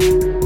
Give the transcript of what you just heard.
you